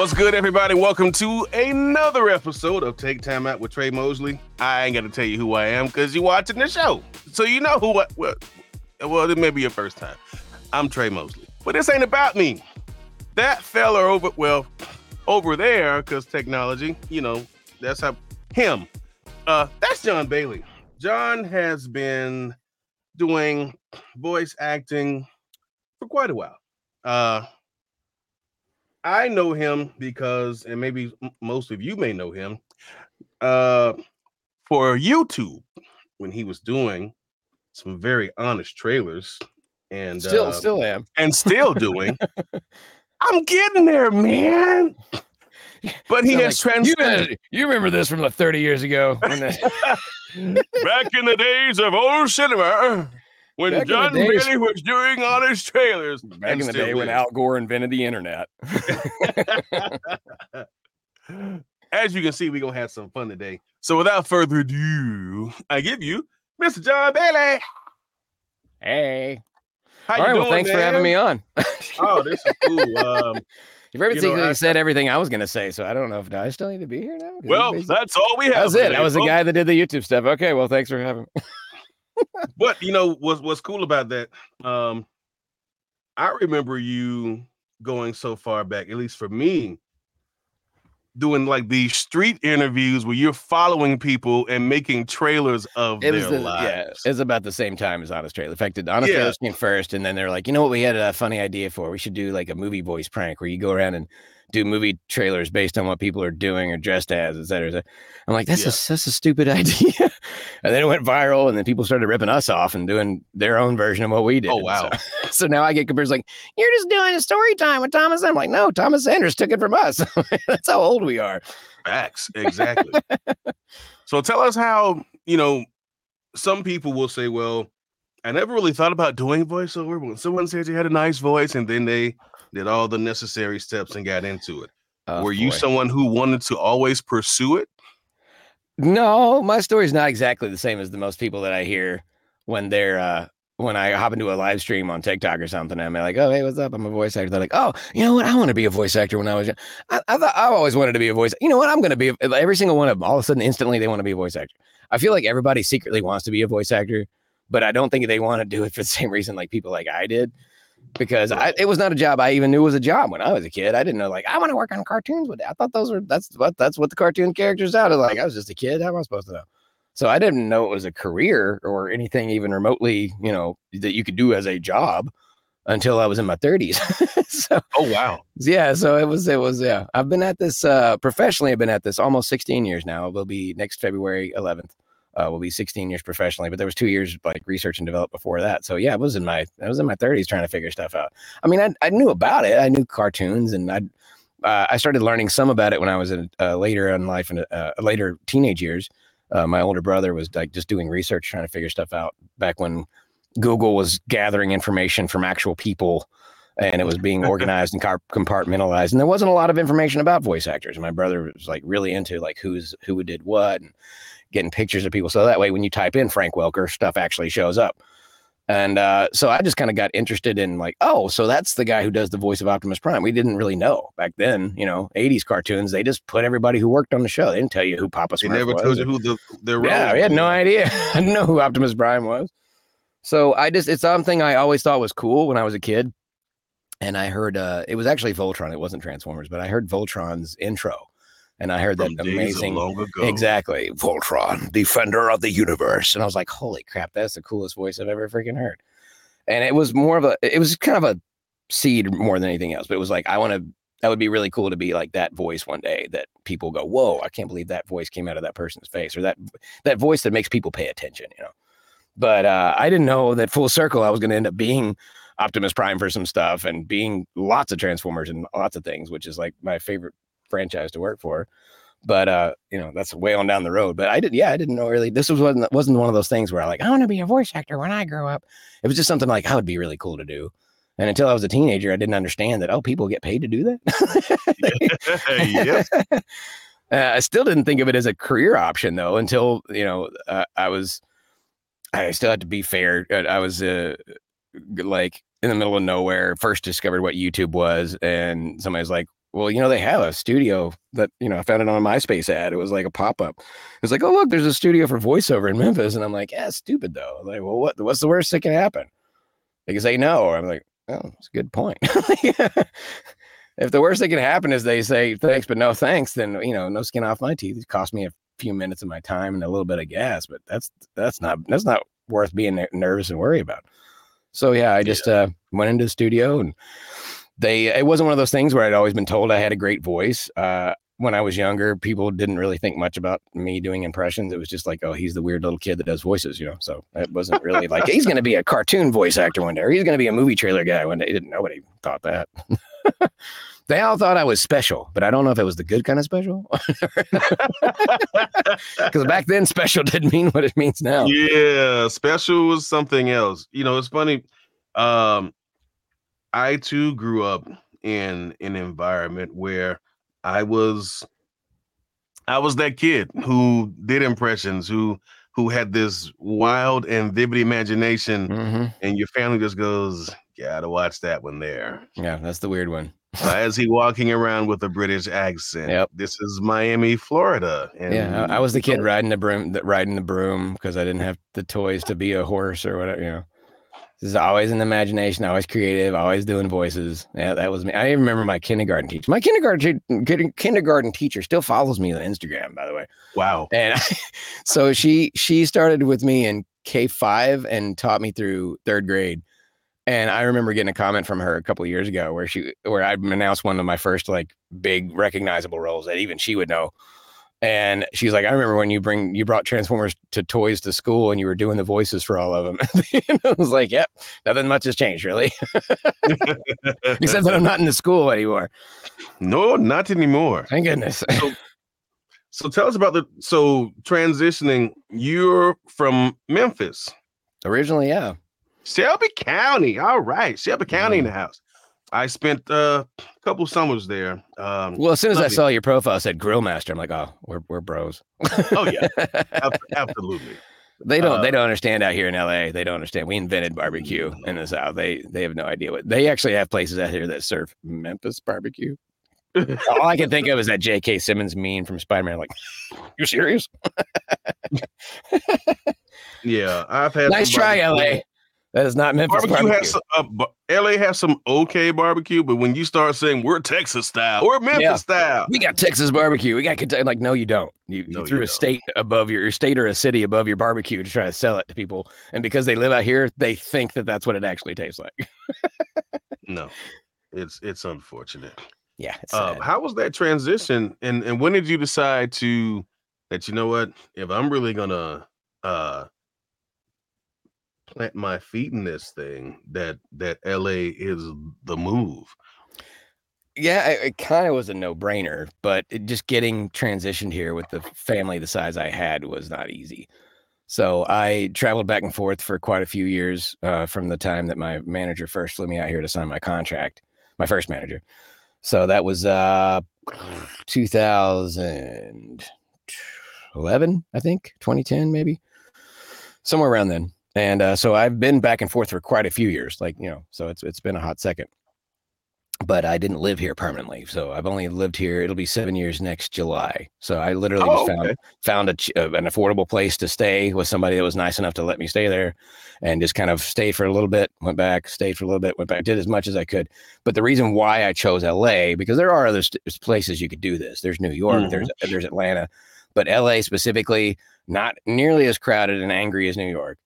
What's good, everybody? Welcome to another episode of Take Time Out with Tre Mosley. I ain't gonna tell you who I am because you're watching the show, so you know who. I, well, well, it may be your first time. I'm Tre Mosley, but this ain't about me. That fella over, well, over there, because technology, you know, that's how him. Uh, that's Jon Bailey. Jon has been doing voice acting for quite a while. Uh, I know him because, and maybe most of you may know him, uh, for YouTube when he was doing some very honest trailers, and Still, uh, still am. and still doing. I'm getting there, man. But he Sound has like, you, transcended. remember- you remember this from like 30 years ago. when the- Back in the days of old cinema, when Back Jon days- Bailey was doing honest trailers. back and in the still day when is. Al Gore invented the internet. As you can see, we're gonna have some fun today. So without further ado, I give you Mr. Jon Bailey. Hey. How All you right. doing, Well, thanks for having me on. Oh, this is cool. Um, You've already you know, I- said everything I was going to say, so I don't know if I still need to be here now. well, that's all we have. that was it. today, I was the guy that did the YouTube stuff. Okay. Well, thanks for having me. But you know what's what's cool about that? Um, I remember you going so far back, at least for me, doing like these street interviews where you're following people and making trailers of It their was lives. yeah, it was about the same time as Honest Trailer. In fact, the Honest Yeah. Trailer came first, and then they're like, you know what, we had a funny idea for. We should do like a movie voice prank where you go around and do movie trailers based on what people are doing or dressed as, et cetera. et cetera. I'm like, that's Yeah. a that's a stupid idea. and then it went viral, and then people started ripping us off and doing their own version of what we did. Oh wow. So, now I get compares like, you're just doing a story time with Thomas. I'm like, no, Thomas Sanders took it from us. that's how old we are. Facts, exactly. so tell us how, you know, some people will say, well, I never really thought about doing voiceover, but when someone said you had a nice voice and then they did all the necessary steps and got into it. Oh, Were you someone who wanted to always pursue it? No, my story is not exactly the same as the most people that I hear when they're uh when I hop into a live stream on TikTok or something. I'm like, oh hey, what's up? I'm a voice actor. They're like, oh, you know what? I want to be a voice actor when I was young. I, I thought I always wanted to be a voice. You know what? I'm gonna be a, every single one of them. All of a sudden, instantly, they want to be a voice actor. I feel like everybody secretly wants to be a voice actor, but I don't think they want to do it for the same reason like people like I did. Because I, it was not a job I even knew was a job when I was a kid. I didn't know like I want to work on cartoons with it. I thought those were that's what that's what the cartoon characters sounded like. I was just a kid. How am I supposed to know? So I didn't know it was a career or anything even remotely, you know, that you could do as a job until I was in my 30s. so Oh wow. yeah, so it was it was yeah. I've been at this uh professionally. I've been at this almost 16 years now. It will be next February 11th. Uh, will be 16 years professionally, but there was two years like research and develop before that. So yeah, I was in my I was in my 30s trying to figure stuff out. I mean, I I knew about it. I knew cartoons, and I uh, I started learning some about it when I was in uh, later in life and uh, later teenage years. Uh, my older brother was like just doing research, trying to figure stuff out back when Google was gathering information from actual people and it was being organized and compartmentalized. And there wasn't a lot of information about voice actors. My brother was like really into like who's who did what and getting pictures of people. So that way, when you type in Frank Welker, stuff actually shows up. And uh, so I just kind of got interested in like, oh, so that's the guy who does the voice of Optimus Prime. We didn't really know back then, you know, 80s cartoons. They just put everybody who worked on the show. They didn't tell you who Papa They never was. told you who the their Yeah, we had no idea. I didn't know who Optimus Prime was. So I just it's something I always thought was cool when I was a kid. And I heard uh it was actually Voltron, it wasn't Transformers, but I heard Voltron's intro. And I heard that amazing. Exactly. Voltron, defender of the universe. And I was like, holy crap, that's the coolest voice I've ever freaking heard. And it was more of a it was kind of a seed more than anything else. But it was like, I want to that would be really cool to be like that voice one day that people go, Whoa, I can't believe that voice came out of that person's face, or that that voice that makes people pay attention, you know. But uh, I didn't know that full circle I was going to end up being Optimus Prime for some stuff and being lots of Transformers and lots of things, which is like my favorite franchise to work for. But uh, you know, that's way on down the road. But I did, yeah, I didn't know really. This was wasn't wasn't one of those things where I like I want to be a voice actor when I grow up. It was just something like I would be really cool to do. And until I was a teenager, I didn't understand that oh, people get paid to do that. Uh, I still didn't think of it as a career option though until you know uh, I was. I still had to be fair. uh, I was uh, like in the middle of nowhere. First discovered what YouTube was, and somebody's like, well, you know, they have a studio that, you know, I found it on a MySpace ad. It was like a pop up. It's like, oh, look, there's a studio for voiceover in Memphis. And I'm like, yeah, stupid though. I'm like, well, what, what's the worst that can happen? They can say no. Or I'm like, oh, that's a good point. if the worst that can happen is they say thanks, but no thanks, then, you know, no skin off my teeth. It cost me a few minutes of my time and a little bit of gas, but that's, that's not, that's not worth being nervous and worry about. So yeah, I just yeah. uh, went into the studio and they it wasn't one of those things where I'd always been told I had a great voice. Uh, when I was younger, people didn't really think much about me doing impressions. It was just like, oh, he's the weird little kid that does voices, you know. So it wasn't really like he's going to be a cartoon voice actor one day, or he's going to be a movie trailer guy one day. Didn't nobody thought that. they all thought I was special, but I don't know if it was the good kind of special. Because back then, special didn't mean what it means now. Yeah, special was something else. You know, it's funny. Um, I too grew up in an environment where I was I was that kid who did impressions, who who had this wild and vivid imagination, mm-hmm. and your family just goes, "Gotta watch that one there." Yeah, that's the weird one. Why is he walking around with a British accent? Yep. This is Miami, Florida. And yeah, I, I was the kid riding the broom, riding the broom because I didn't have the toys to be a horse or whatever. You know. This is always an imagination, always creative, always doing voices. Yeah, that was me. I even remember my kindergarten teacher. My kindergarten kindergarten teacher still follows me on Instagram, by the way. Wow. And I, so she she started with me in K five and taught me through third grade. And I remember getting a comment from her a couple years ago where she where I announced one of my first like big recognizable roles that even she would know. And she's like, I remember when you bring you brought Transformers to toys to school and you were doing the voices for all of them. I was like, Yep, nothing much has changed, really. Except that I'm not in the school anymore. No, not anymore. Thank goodness. so, so tell us about the so transitioning. You're from Memphis. Originally, yeah. Shelby County. All right. Shelby County in mm-hmm. the house. I spent uh, a couple summers there. Um, well, as soon as I saw your profile, said grill master. I'm like, oh, we're we're bros. oh yeah, absolutely. They don't. Uh, they don't understand out here in LA. They don't understand. We invented barbecue in the South. They they have no idea what. They actually have places out here that serve Memphis barbecue. All I can think of is that J.K. Simmons meme from Spider Man. Like, you serious? yeah, I've had. Nice try, LA. That is not Memphis barbecue. barbecue. Has some, uh, LA has some okay barbecue, but when you start saying we're Texas style, we're Memphis yeah. style, we got Texas barbecue. We got Kentucky. Like, no, you don't. You, no, you threw you a don't. state above your, your state or a city above your barbecue to try to sell it to people, and because they live out here, they think that that's what it actually tastes like. no, it's it's unfortunate. Yeah. Uh, how was that transition, and and when did you decide to that you know what if I'm really gonna uh plant my feet in this thing that that LA is the move. Yeah, it, it kind of was a no brainer, but it, just getting transitioned here with the family the size I had was not easy. So I traveled back and forth for quite a few years uh, from the time that my manager first flew me out here to sign my contract, my first manager. So that was uh, 2011, I think, 2010, maybe somewhere around then. And uh, so I've been back and forth for quite a few years, like, you know, so it's it's been a hot second. But I didn't live here permanently. So I've only lived here. It'll be seven years next July. So I literally oh, found okay. found a, uh, an affordable place to stay with somebody that was nice enough to let me stay there and just kind of stayed for a little bit, went back, stayed for a little bit, went back, did as much as I could. But the reason why I chose LA, because there are other st- places you could do this. There's New York, mm-hmm. there's there's Atlanta, but LA specifically, not nearly as crowded and angry as New York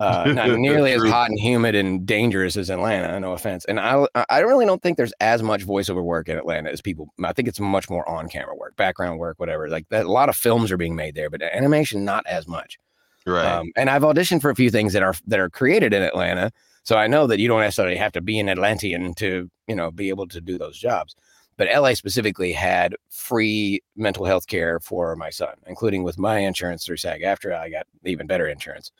uh, not nearly as hot and humid and dangerous as Atlanta. No offense. And I, I really don't think there's as much voiceover work in Atlanta as people. I think it's much more on camera work, background work, whatever. Like that, a lot of films are being made there, but animation not as much. Right. Um, and I've auditioned for a few things that are that are created in Atlanta, so I know that you don't necessarily have to be an Atlantean to you know be able to do those jobs. But LA specifically had free mental health care for my son, including with my insurance through SAG. After I got even better insurance.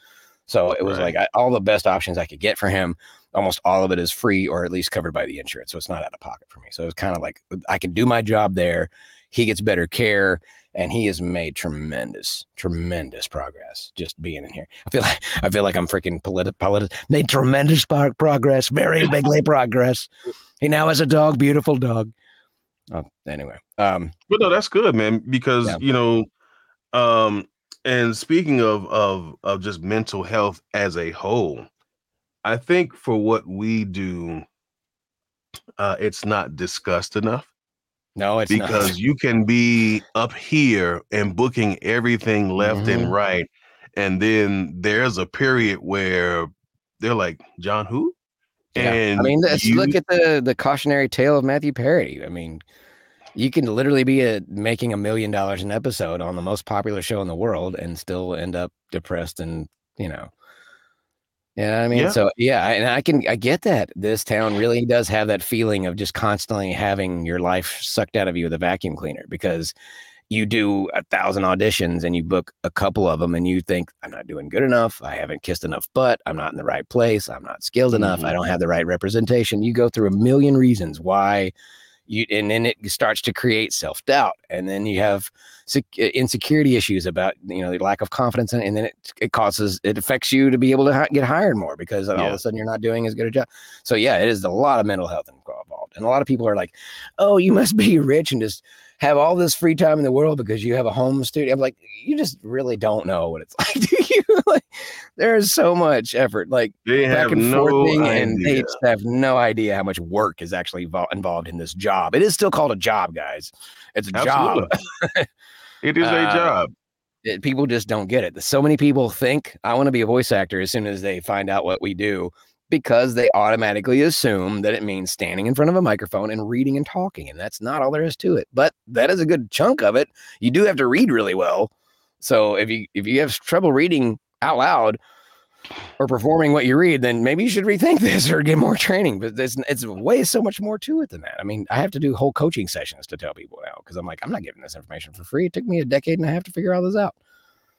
So it was right. like I, all the best options I could get for him. Almost all of it is free or at least covered by the insurance. So it's not out of pocket for me. So it's kind of like I can do my job there. He gets better care and he has made tremendous, tremendous progress just being in here. I feel like I feel like I'm freaking politi- politi- made tremendous progress, very bigly progress. He now has a dog, beautiful dog. Oh, anyway, um, But no, that's good, man, because Yeah. you know, um, and speaking of of of just mental health as a whole, I think for what we do, uh, it's not discussed enough no, it's because not. you can be up here and booking everything left Mhm. and right, and then there's a period where they're like, Jon, who? Yeah. And I mean, let's you- look at the the cautionary tale of Matthew Perry. I mean, you can literally be a, making a million dollars an episode on the most popular show in the world and still end up depressed and you know. Yeah, I mean, Yeah. so yeah, I- and I can I get that this town really does have that feeling of just constantly having your life sucked out of you with a vacuum cleaner because you do a thousand auditions and you book a couple of them and you think I'm not doing good enough, I haven't kissed enough butt, I'm not in the right place, I'm not skilled enough, I Mhm. don't have the right representation. You go through a million reasons why you and then it starts to create self-doubt and then you have sec- uh, insecurity issues about you know the lack of confidence in, and then it, it causes it affects you to be able to hi- get hired more because all of a sudden you're not doing as good a job. So yeah it is a lot of mental health involved and a lot of people are like oh you must be rich and just have all this free time in the world because you have a home studio i'm like you just really don't know what it's like do you like there is so much effort like they back have and no forth thing, and they just have no idea how much work is actually vol- involved in this job. It is still called a job, guys. It's a job. Absolutely. it is a Uh, job. It- people just don't get it. So many people think I want to be a voice actor as soon as they find out what we do because they automatically assume that it means standing in front of a microphone and reading and talking. And that's not all there is to it. But that is a good chunk of it. You do have to read really well. So if you if you have trouble reading out loud or performing what you read, then maybe you should rethink this or get more training. But there's it's way so much more to it than that. I mean, I have to do whole coaching sessions to tell people now because I'm like, I'm not giving this information for free. It took me a decade and a half to figure all this out.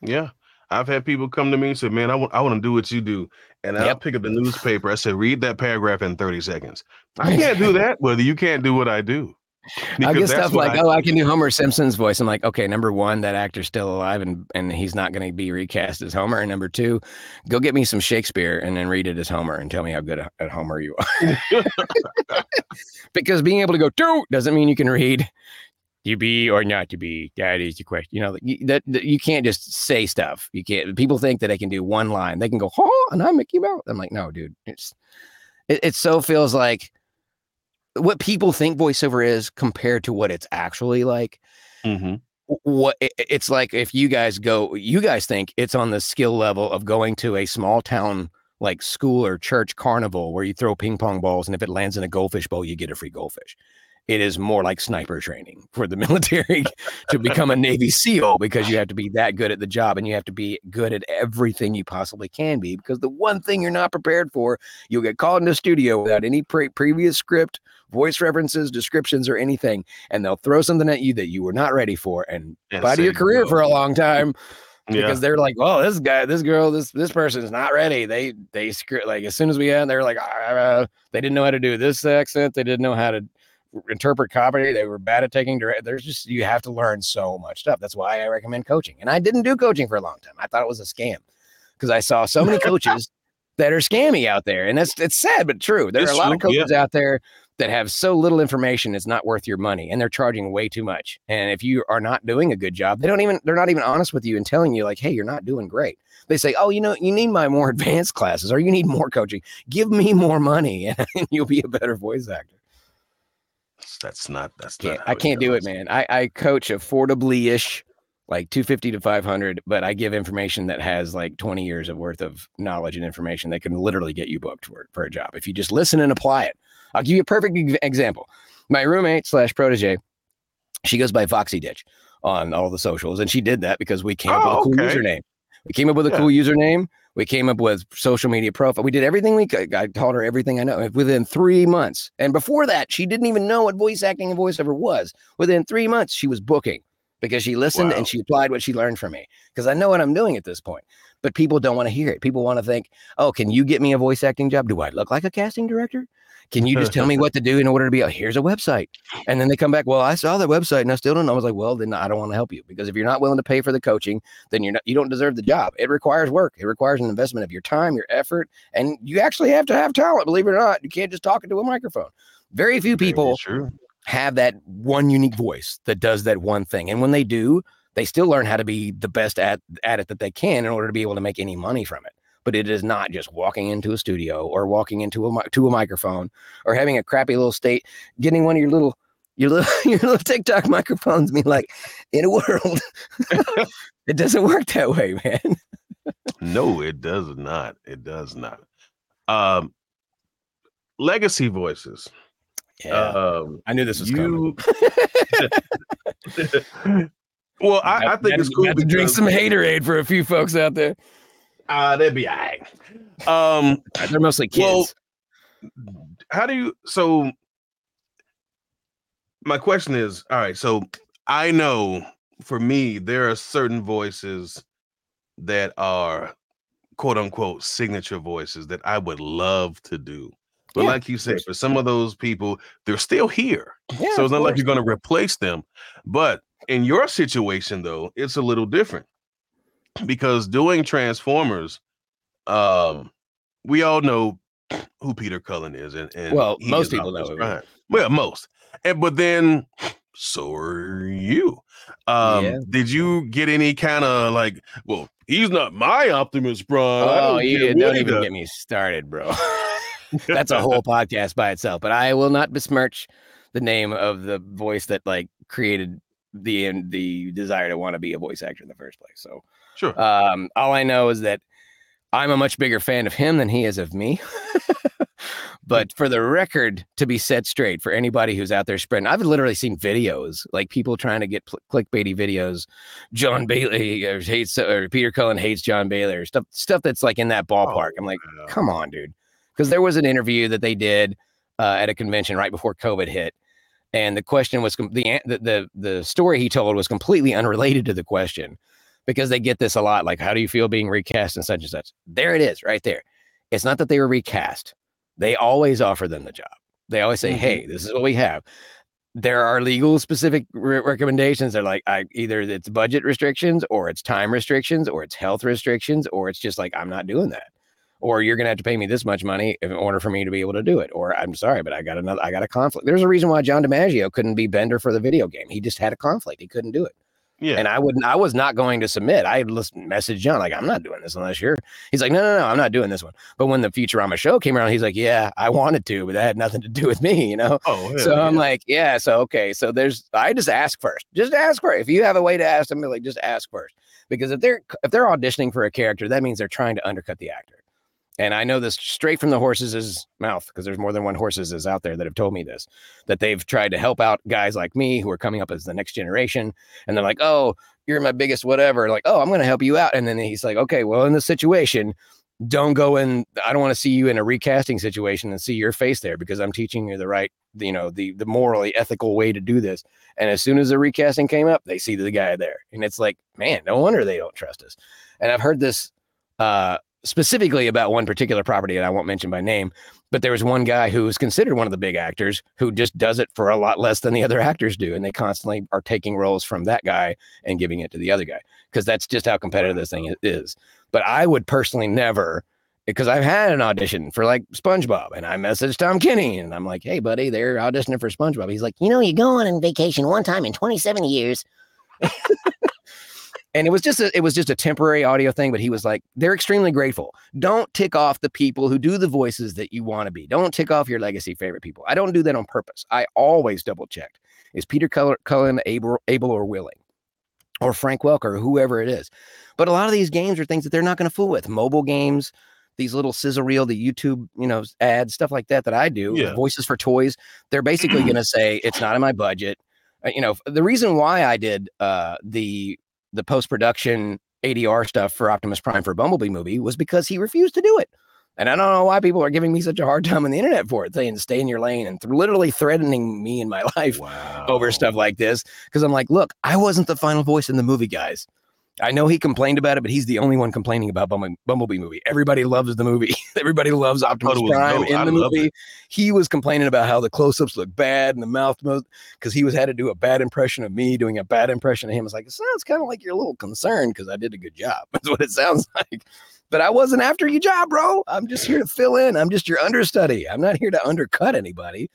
Yeah. I've had people come to me and say, Man, I want I want to do what you do. And I'll pick up the newspaper. I said, read that paragraph in 30 seconds. I can't do that, whether you can't do what I do. I get stuff like, I- oh, I can do Homer Simpson's voice. I'm like, okay, number one, that actor's still alive and and he's not going to be recast as Homer. And number two, go get me some Shakespeare and then read it as Homer and tell me how good at Homer you are. because being able to go do doesn't mean you can read to be or not to be. That is the question. You know, that, that you can't just say stuff. You can't. People think that they can do one line. They can go, oh, and I'm Mickey Mouse. I'm like, no, dude. It's it, it so feels like what people think voiceover is compared to what it's actually like Mhm. what it- it's like if you guys go you guys think it's on the skill level of going to a small town like school or church carnival where you throw ping pong balls and if it lands in a goldfish bowl you get a free goldfish it is more like sniper training for the military to become a navy seal because you have to be that good at the job and you have to be good at everything you possibly can be because the one thing you're not prepared for you'll get called into studio without any pre- previous script voice references descriptions or anything and they'll throw something at you that you were not ready for and And body your career for a long time Yeah. because they're like, well, this guy, this girl, this this person is not ready. They they screw like as soon as we had, they're like, uh, they didn't know how to do this accent. They didn't know how to interpret comedy. They were bad at taking direct. There's just you have to learn so much stuff. That's why I recommend coaching. And I didn't do coaching for a long time. I thought it was a scam because I saw so many coaches that are scammy out there, and that's it's sad but true. There It's are a lot of true, yeah. coaches out there that have so little information it's not worth your money and they're charging way too much and if you are not doing a good job they don't even they're not even honest with you and telling you like hey you're not doing great they say oh you know you need my more advanced classes or you need more coaching give me more money and you'll be a better voice actor That's not that's can't, not i can't do it man. I i coach affordably ish like 250 to 500 but i give information that has like 20 years of worth of knowledge and information that can literally get you booked for, for a job. If you just listen and apply it. I'll give you a perfect example. My roommate slash protege she goes by foxy ditch on all the socials and she did that because we came up Oh, with a oh, cool okay. username. We came up with a Yeah. cool username we came up with social media profile. We did everything we could. I taught her everything i know. Within three months and before that she didn't even know what voice acting and voiceover was. Within three months she was booking because she listened Wow. and she applied what she learned from me because i know what i'm doing at this point. But people don't want to hear it. People want to think oh can you get me a voice acting job? Do i look like a casting director can you just tell me what to do in order to be oh, here's a website. And then they come back well i saw that website and i still don't know. I was like well then i don't want to help you because if you're not willing to pay for the coaching then you're not you don't deserve the job. It requires work. It requires an investment of your time your effort and you actually have to have talent believe it or not. You can't just talk into a microphone. Very few people have that one unique voice that does that one thing. And when they do, they still learn how to be the best at, at it that they can in order to be able to make any money from it. But it is not just walking into a studio or walking into a to a microphone or having a crappy little state, getting one of your little your little your little TikTok microphones. Be like, in a world, it doesn't work that way, man. no, it does not. It does not. Um, legacy voices. Yeah, um, I knew this was you, coming. well, I, I think it's cool. to drink some haterade for a few folks out there. Uh, they'd be all right. Um, they're mostly kids. Well, how do you? So, my question is, all right. So, I know for me, there are certain voices that are quote unquote signature voices that I would love to do. But yeah, like you said, for some of those people, they're still here. Yeah, so it's not like you're going to replace them. But in your situation, though, it's a little different because doing Transformers, um, we all know who Peter Cullen is, and, and well, most people know. Right. Well, most, and but then so are you. Um, yeah. Did you get any kind of like, well, he's not my Optimus Prime. Oh, you don't even get me started, bro. That's a whole podcast by itself. But I will not besmirch the name of the voice that like created the the desire to want to be a voice actor in the first place. So sure. Um, all I know is that I'm a much bigger fan of him than he is of me. but for the record to be set straight for anybody who's out there spreading, I've literally seen videos like people trying to get pl- clickbaity videos. Jon Bailey or hates or Peter Cullen hates Jon Bailey or stuff stuff that's like in that ballpark. Oh, I'm like, come on, dude because there was an interview that they did uh, at a convention right before COVID hit, and the question was the, the the story he told was completely unrelated to the question because they get this a lot like how do you feel being recast and such and such there it is right there it's not that they were recast they always offer them the job they always say mm-hmm. hey this is what we have there are legal specific re- recommendations they're like I, either it's budget restrictions or it's time restrictions or it's health restrictions or it's just like i'm not doing that or you're going to have to pay me this much money in order for me to be able to do it. Or I'm sorry, but I got another, I got a conflict. There's a reason why John DiMaggio couldn't be Bender for the video game. He just had a conflict. He couldn't do it. Yeah. And I wouldn't, I was not going to submit. I messaged John, like, I'm not doing this unless you're, he's like, no, no, no, I'm not doing this one. But when the Futurama show came around, he's like, yeah, I wanted to, but that had nothing to do with me, you know? Oh, so. I'm like, yeah, so, okay. So there's, I just ask first, just ask first. If you have a way to ask them, like, just ask first. Because if they're, if they're auditioning for a character, that means they're trying to undercut the actor and I know this straight from the horse's mouth because there's more than one horses is out there that have told me this that they've tried to help out guys like me who are coming up as the next generation, and they're like, "Oh, you're my biggest whatever." Like, "Oh, I'm going to help you out," and then he's like, "Okay, well, in this situation." Don't go in. I don't want to see you in a recasting situation and see your face there because I'm teaching you the right, you know, the the morally ethical way to do this. And as soon as the recasting came up, they see the guy there, and it's like, man, no wonder they don't trust us. And I've heard this uh, specifically about one particular property that I won't mention by name, but there was one guy who was considered one of the big actors who just does it for a lot less than the other actors do. And they constantly are taking roles from that guy and giving it to the other guy because that's just how competitive this thing is. But I would personally never, because I've had an audition for like SpongeBob and I messaged Tom Kenny and I'm like, hey, buddy, they're auditioning for SpongeBob. He's like, you know, you go on vacation one time in 27 years. and it was just a, it was just a temporary audio thing but he was like they're extremely grateful. Don't tick off the people who do the voices that you want to be. Don't tick off your legacy favorite people. I don't do that on purpose. I always double checked. Is peter cullen able, able or willing? Or frank welker or whoever it is. But a lot of these games are things that they're not going to fool with. Mobile games these little sizzle reel the youtube you know ads stuff like that that i do yeah. voices for toys they're basically going to say it's not in my budget. Uh, you know the reason why i did uh the the post production ADR stuff for Optimus Prime for Bumblebee movie was because he refused to do it. And I don't know why people are giving me such a hard time on the internet for it, saying stay in your lane and th- literally threatening me in my life wow. over stuff like this. Because I'm like, look, I wasn't the final voice in the movie, guys. I know he complained about it, but he's the only one complaining about Bumblebee movie. Everybody loves the movie. Everybody loves Optimus Prime in the movie. It. He was complaining about how the close-ups look bad and the mouth because he was had to do a bad impression of me doing a bad impression of him. It's like it sounds kind of like you're a little concerned because I did a good job. That's what it sounds like. But I wasn't after your job, bro. I'm just here to fill in. I'm just your understudy. I'm not here to undercut anybody.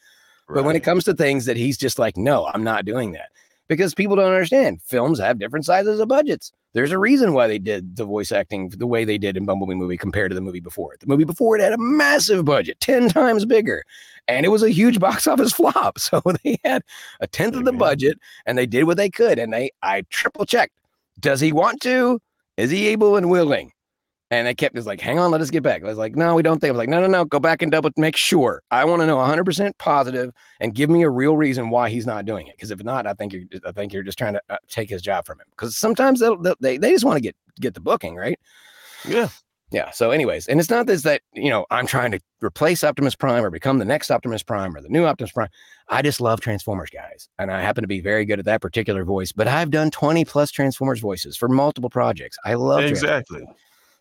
But when it comes to things that he's just like, no, I'm not doing that. Because people don't understand. Films have different sizes of budgets. There's a reason why they did the voice acting the way they did in Bumblebee movie compared to the movie before it. The movie before it had a massive budget, 10 times bigger. And it was a huge box office flop. So they had a tenth of the budget and they did what they could. And they I triple checked. Does he want to? Is he able and willing? And they kept just like, hang on, let us get back. I was like, no, we don't think. I was like, no, no, no, go back and double make sure. I want to know 100% positive and give me a real reason why he's not doing it. Because if not, I think you're, I think you're just trying to uh, take his job from him. Because sometimes they'll, they'll, they they just want to get get the booking right. Yeah. Yeah. So, anyways, and it's not this that you know I'm trying to replace Optimus Prime or become the next Optimus Prime or the new Optimus Prime. I just love Transformers guys, and I happen to be very good at that particular voice. But I've done 20 plus Transformers voices for multiple projects. I love Transformers.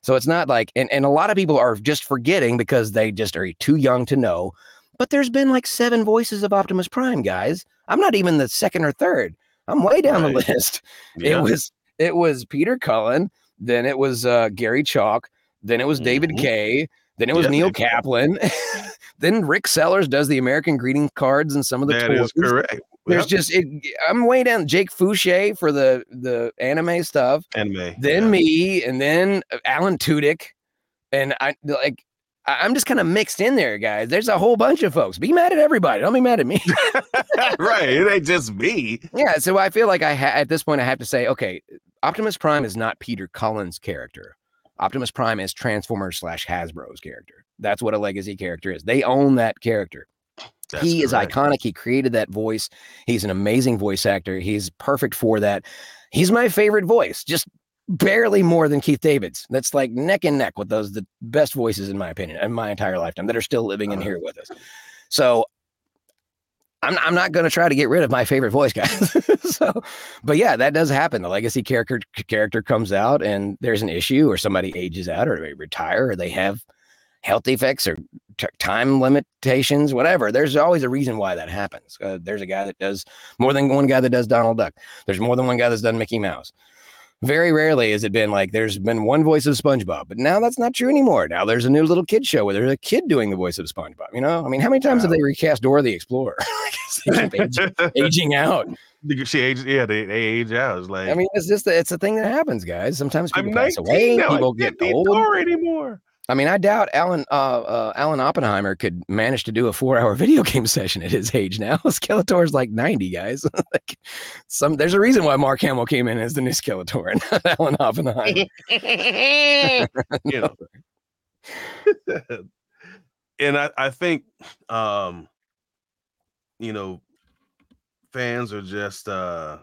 So it's not like, and, and a lot of people are just forgetting because they just are too young to know. But there's been like seven voices of Optimus Prime, guys. I'm not even the second or third. I'm way down the list. Yeah. It was it was Peter Cullen, then it was uh, Gary Chalk, then it was David Mhm. Kaye, then it was Yeah, Neil David Kaplan, then Rick Sellers does the American greeting cards and some of the That toys. is correct. There's Yep. just it, I'm way down. Jake Foushee for the the anime stuff anime. then yeah. me, and then uh, Alan Tudyk, and I like I'm just kind of mixed in there, guys. There's a whole bunch of folks. Be mad at everybody. Don't be mad at me. right. It ain't just me. yeah. So I feel like I ha- at this point I have to say, okay, Optimus Prime is not Peter Cullen's character. Optimus Prime is Transformers slash Hasbro's character. That's what a legacy character is. They own that character. That's he is iconic. He created that voice. He's an amazing voice actor. He's perfect for that. He's my favorite voice, just barely more than Keith David's. That's like neck and neck with those the best voices in my opinion in my entire lifetime that are still living in Uh-huh. here with us. So I'm I'm not going to try to get rid of my favorite voice guys. so, but yeah, that does happen. The legacy character character comes out, and there's an issue, or somebody ages out, or they retire, or they have health defects, or t- time limitations, whatever. There's always a reason why that happens. Uh, there's a guy that does more than one guy that does Donald Duck. There's more than one guy that's done Mickey Mouse. Very rarely has it been like there's been one voice of SpongeBob, but now that's not true anymore. Now there's a new little kid show where there's a kid doing the voice of SpongeBob. You know, I mean, how many times have they recast Dora the Explorer? I guess they keep aging, aging out. she age, yeah, they, they age out. It's like I mean, it's just it's a thing that happens, guys. Sometimes people I'm pass 19 away, now. people get old. Anymore. I mean, I doubt Alan uh, uh, Alan Oppenheimer could manage to do a four hour video game session at his age now. Skeletor's like ninety, guys. like some, there's a reason why Mark Hamill came in as the new Skeletor and not Alan Oppenheimer. you know. and I, I think um you know fans are just uh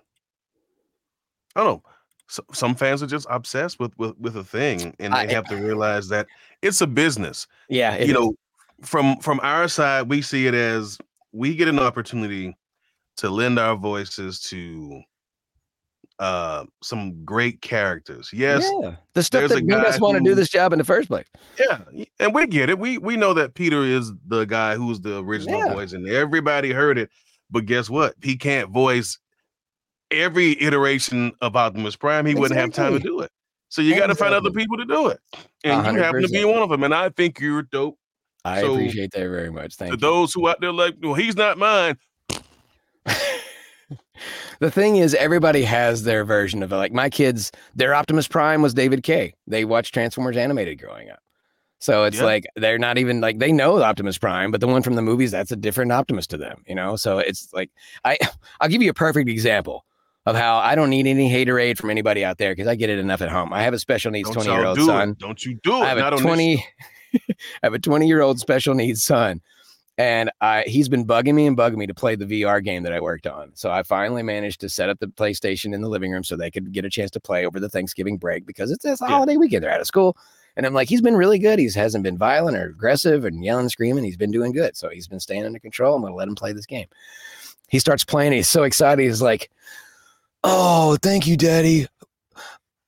I don't know. So, some fans are just obsessed with with with a thing and they I- have to realize that it's a business. Yeah, you is. know, from from our side, we see it as we get an opportunity to lend our voices to uh some great characters. Yes, yeah. the stuff that made us want to do this job in the first place. Yeah, and we get it. We we know that Peter is the guy who's the original Yeah. voice, and everybody heard it. But guess what? He can't voice every iteration of Optimus Prime. He wouldn't have time to do it. So you got to find other people to do it, and you happen to be one of them. And I think you're dope. I So, appreciate that very much. Thank to you. those who out there like, well, he's not mine. the thing is, everybody has their version of it. Like my kids, their Optimus Prime was David Kaye. They watched Transformers animated growing up. So it's Yeah. like they're not even like they know Optimus Prime, but the one from the movies, that's a different Optimus to them, you know? So it's like I I'll give you a perfect example of how I don't need any haterade from anybody out there because I get it enough at home. I have a special needs 20 year old do son. it. Don't you do it? I have Not a on this 20 I have a 20 year old special needs son. And I he's been bugging me and bugging me to play the VR game that I worked on. So I finally managed to set up the PlayStation in the living room so they could get a chance to play over the Thanksgiving break because it's, it's a Yeah. holiday weekend. They're out of school. And I'm like, he's been really good. He hasn't been violent or aggressive and yelling and screaming. He's been doing good. So he's been staying under control. I'm going to let him play this game. He starts playing. He's so excited. He's like, Oh, thank you, Daddy.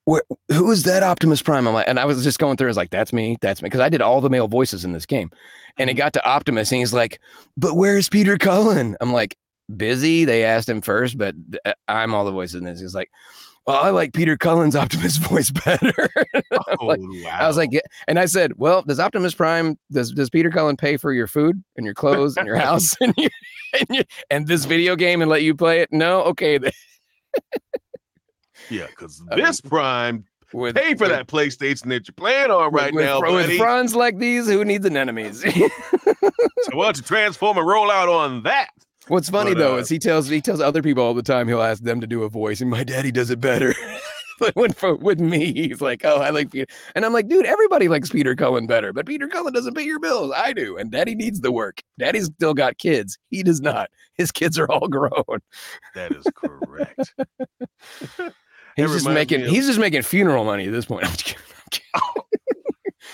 Where, who is that Optimus Prime? I'm like, and I was just going through. I was like, that's me, that's me, because I did all the male voices in this game. And it mm-hmm. got to Optimus, and he's like, but where's Peter Cullen? I'm like, busy. They asked him first, but uh, I'm all the voices in this. He's like, well, I like Peter Cullen's Optimus voice better. Oh, like- wow. I was like, yeah. and I said, well, does Optimus Prime, does, does Peter Cullen pay for your food and your clothes and your house and, your, and, your, and this video game and let you play it? No. Okay. Yeah, because I mean, this Prime With, pay for with- that PlayStation that you're playing on right with, now, with buddy. fronts like these, who needs an enemies? So why don't you transform and roll out on that? What's funny But, though uh, is he tells he tells other people all the time he'll ask them to do a voice, and my daddy does it better. when for, with me, he's like, "Oh, I like Peter," and I'm like, "Dude, everybody likes Peter Cullen better, but Peter Cullen doesn't pay your bills. I do, and Daddy needs the work. Daddy's still got kids. He does not. His kids are all grown. That is correct. He's just making of- he's just making funeral money at this point. I'm just kidding. I'm kidding. Oh.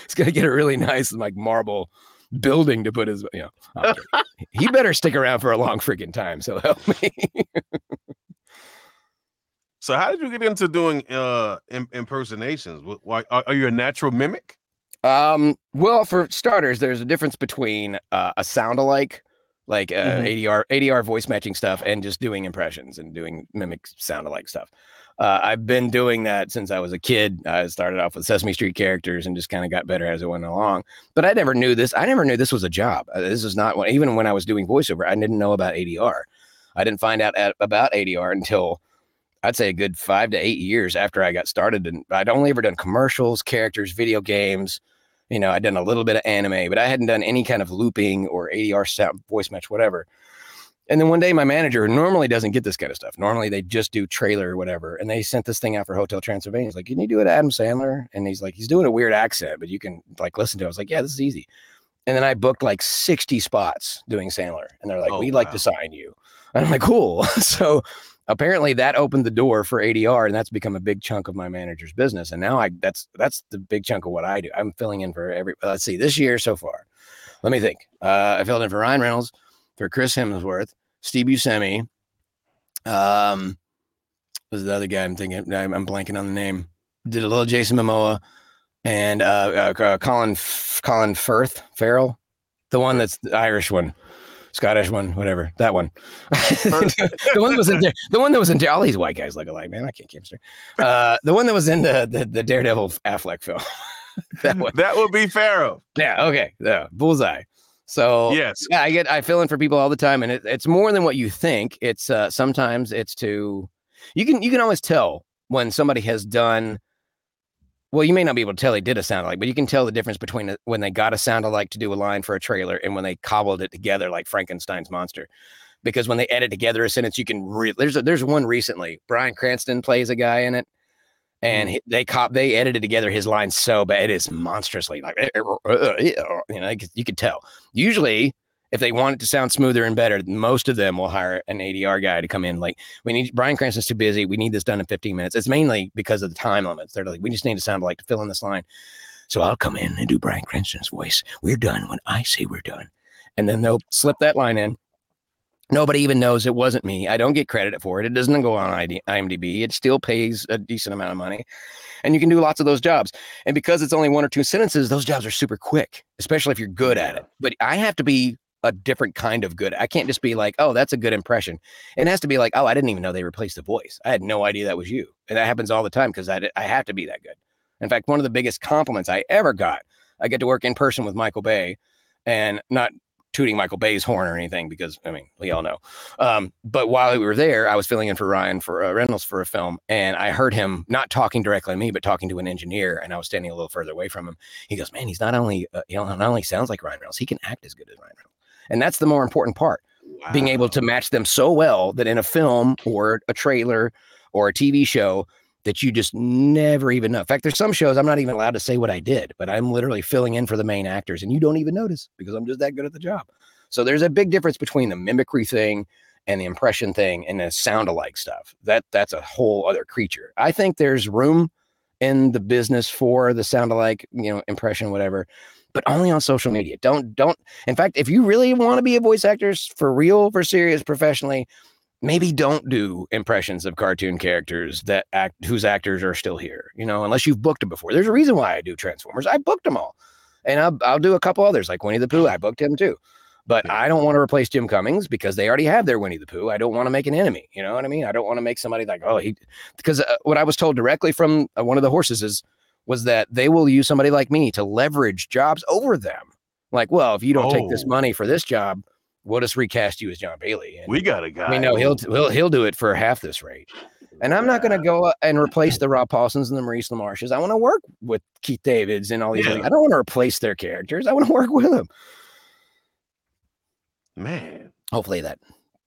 he's gonna get a really nice like marble building to put his you know he better stick around for a long freaking time. So help me. So how did you get into doing uh im- impersonations? Why are, are you a natural mimic? Um, well, for starters, there's a difference between uh, a sound alike, like uh, Mhm. ADR, ADR voice matching stuff, and just doing impressions and doing mimic sound alike stuff. Uh, I've been doing that since I was a kid. I started off with Sesame Street characters and just kind of got better as it went along. But I never knew this. I never knew this was a job. Uh, This is not even when I was doing voiceover, I didn't know about ADR. I didn't find out at, about ADR until I'd say a good five to eight years after I got started. And I'd only ever done commercials, characters, video games. You know, I'd done a little bit of anime, but I hadn't done any kind of looping or ADR sound, voice match, whatever. And then one day, my manager normally doesn't get this kind of stuff. Normally, they just do trailer or whatever. And they sent this thing out for Hotel Transylvania. He's like, "Can you do it, Adam Sandler?" And he's like, "He's doing a weird accent, but you can like listen to." it. I was like, "Yeah, this is easy." And then I booked like sixty spots doing Sandler, and they're like, Oh, "We'd like to sign you." And I'm like, "Cool." so apparently that opened the door for ADR, and that's become a big chunk of my manager's business. And now I that's that's the big chunk of what I do. I'm filling in for every. Let's see, this year so far, let me think. Uh, I filled in for Ryan Reynolds, for Chris Hemsworth, Steve Buscemi. Um, was the other guy I'm thinking? I'm, I'm blanking on the name. Did a little Jason Momoa and uh, uh, uh, Colin Colin Firth Farrell, the one that's the Irish one. Scottish one, whatever that one. the one that was in there. The one that was in all these white guys look alike, man. I can't keep straight. Uh, the one that was in the the, the Daredevil Affleck film. that one. That would be Farrell. Yeah. Okay. Yeah. Bullseye. So Yes. yeah, I get I fill in for people all the time, and it, it's more than what you think. It's uh, sometimes it's to you can you can always tell when somebody has done. Well, you may not be able to tell they did a sound alike, but you can tell the difference between when they got a sound alike to do a line for a trailer and when they cobbled it together like Frankenstein's monster. Because when they edit together a sentence, you can re- there's a, there's one recently. Bryan Cranston plays a guy in it, and mm-hmm. he, they cop they edited together his lines so bad it is monstrously like eh, eh, eh, you know you could tell. Usually, if they want it to sound smoother and better, most of them will hire an ADR guy to come in. Like, we need Bryan Cranston's too busy. We need this done in 15 minutes. It's mainly because of the time limits. They're like, we just need to sound like to fill in this line. So I'll come in and do Bryan Cranston's voice. We're done when I say we're done. And then they'll slip that line in. Nobody even knows it wasn't me. I don't get credit for it. It doesn't go on IMDb. It still pays a decent amount of money. And you can do lots of those jobs. And because it's only one or two sentences, those jobs are super quick, especially if you're good at it. But I have to be a different kind of good. I can't just be like, oh, that's a good impression. It has to be like, oh, I didn't even know they replaced the voice. I had no idea that was you. And that happens all the time because I, I have to be that good. In fact, one of the biggest compliments I ever got, I get to work in person with Michael Bay and not tooting Michael Bay's horn or anything because, I mean, we all know. Um, but while we were there, I was filling in for Ryan for uh, Reynolds for a film. And I heard him not talking directly to me, but talking to an engineer. And I was standing a little further away from him. He goes, man, he's not only, uh, know, not only sounds like Ryan Reynolds, he can act as good as Ryan Reynolds. And that's the more important part being able to match them so well that in a film or a trailer or a TV show that you just never even know. In fact, there's some shows I'm not even allowed to say what I did, but I'm literally filling in for the main actors and you don't even notice because I'm just that good at the job. So there's a big difference between the mimicry thing and the impression thing and the sound alike stuff. That that's a whole other creature. I think there's room in the business for the sound alike, you know, impression whatever, but only on social media. Don't don't in fact, if you really want to be a voice actor for real, for serious, professionally, maybe don't do impressions of cartoon characters that act whose actors are still here. You know, unless you've booked them before. There's a reason why I do Transformers. I booked them all, and I'll, I'll do a couple others like Winnie the Pooh. I booked him too, But I don't want to replace Jim Cummings because they already have their Winnie the Pooh. I don't want to make an enemy. You know what I mean? I don't want to make somebody like, oh, he, because uh, what I was told directly from uh, one of the horses is, was that they will use somebody like me to leverage jobs over them. Like, well, if you don't take this Oh. money for this job, we'll just recast you as Jon Bailey. And We got a guy. we know he'll, he'll, he'll do it for half this rate. And I'm not going to go uh, and replace the Rob Paulsons and the Maurice LaMarches. I want to work with Keith Davids and all these. Yeah. I don't want to replace their characters. I want to work with them. man. Hopefully that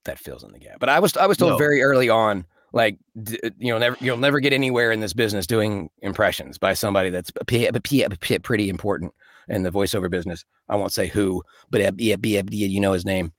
that fills in the gap. But I was I was told No. very early on, like d- you know, never you'll never get anywhere in this business doing impressions by somebody that's pretty important in the voiceover business. I won't say who, but uh, you know his name.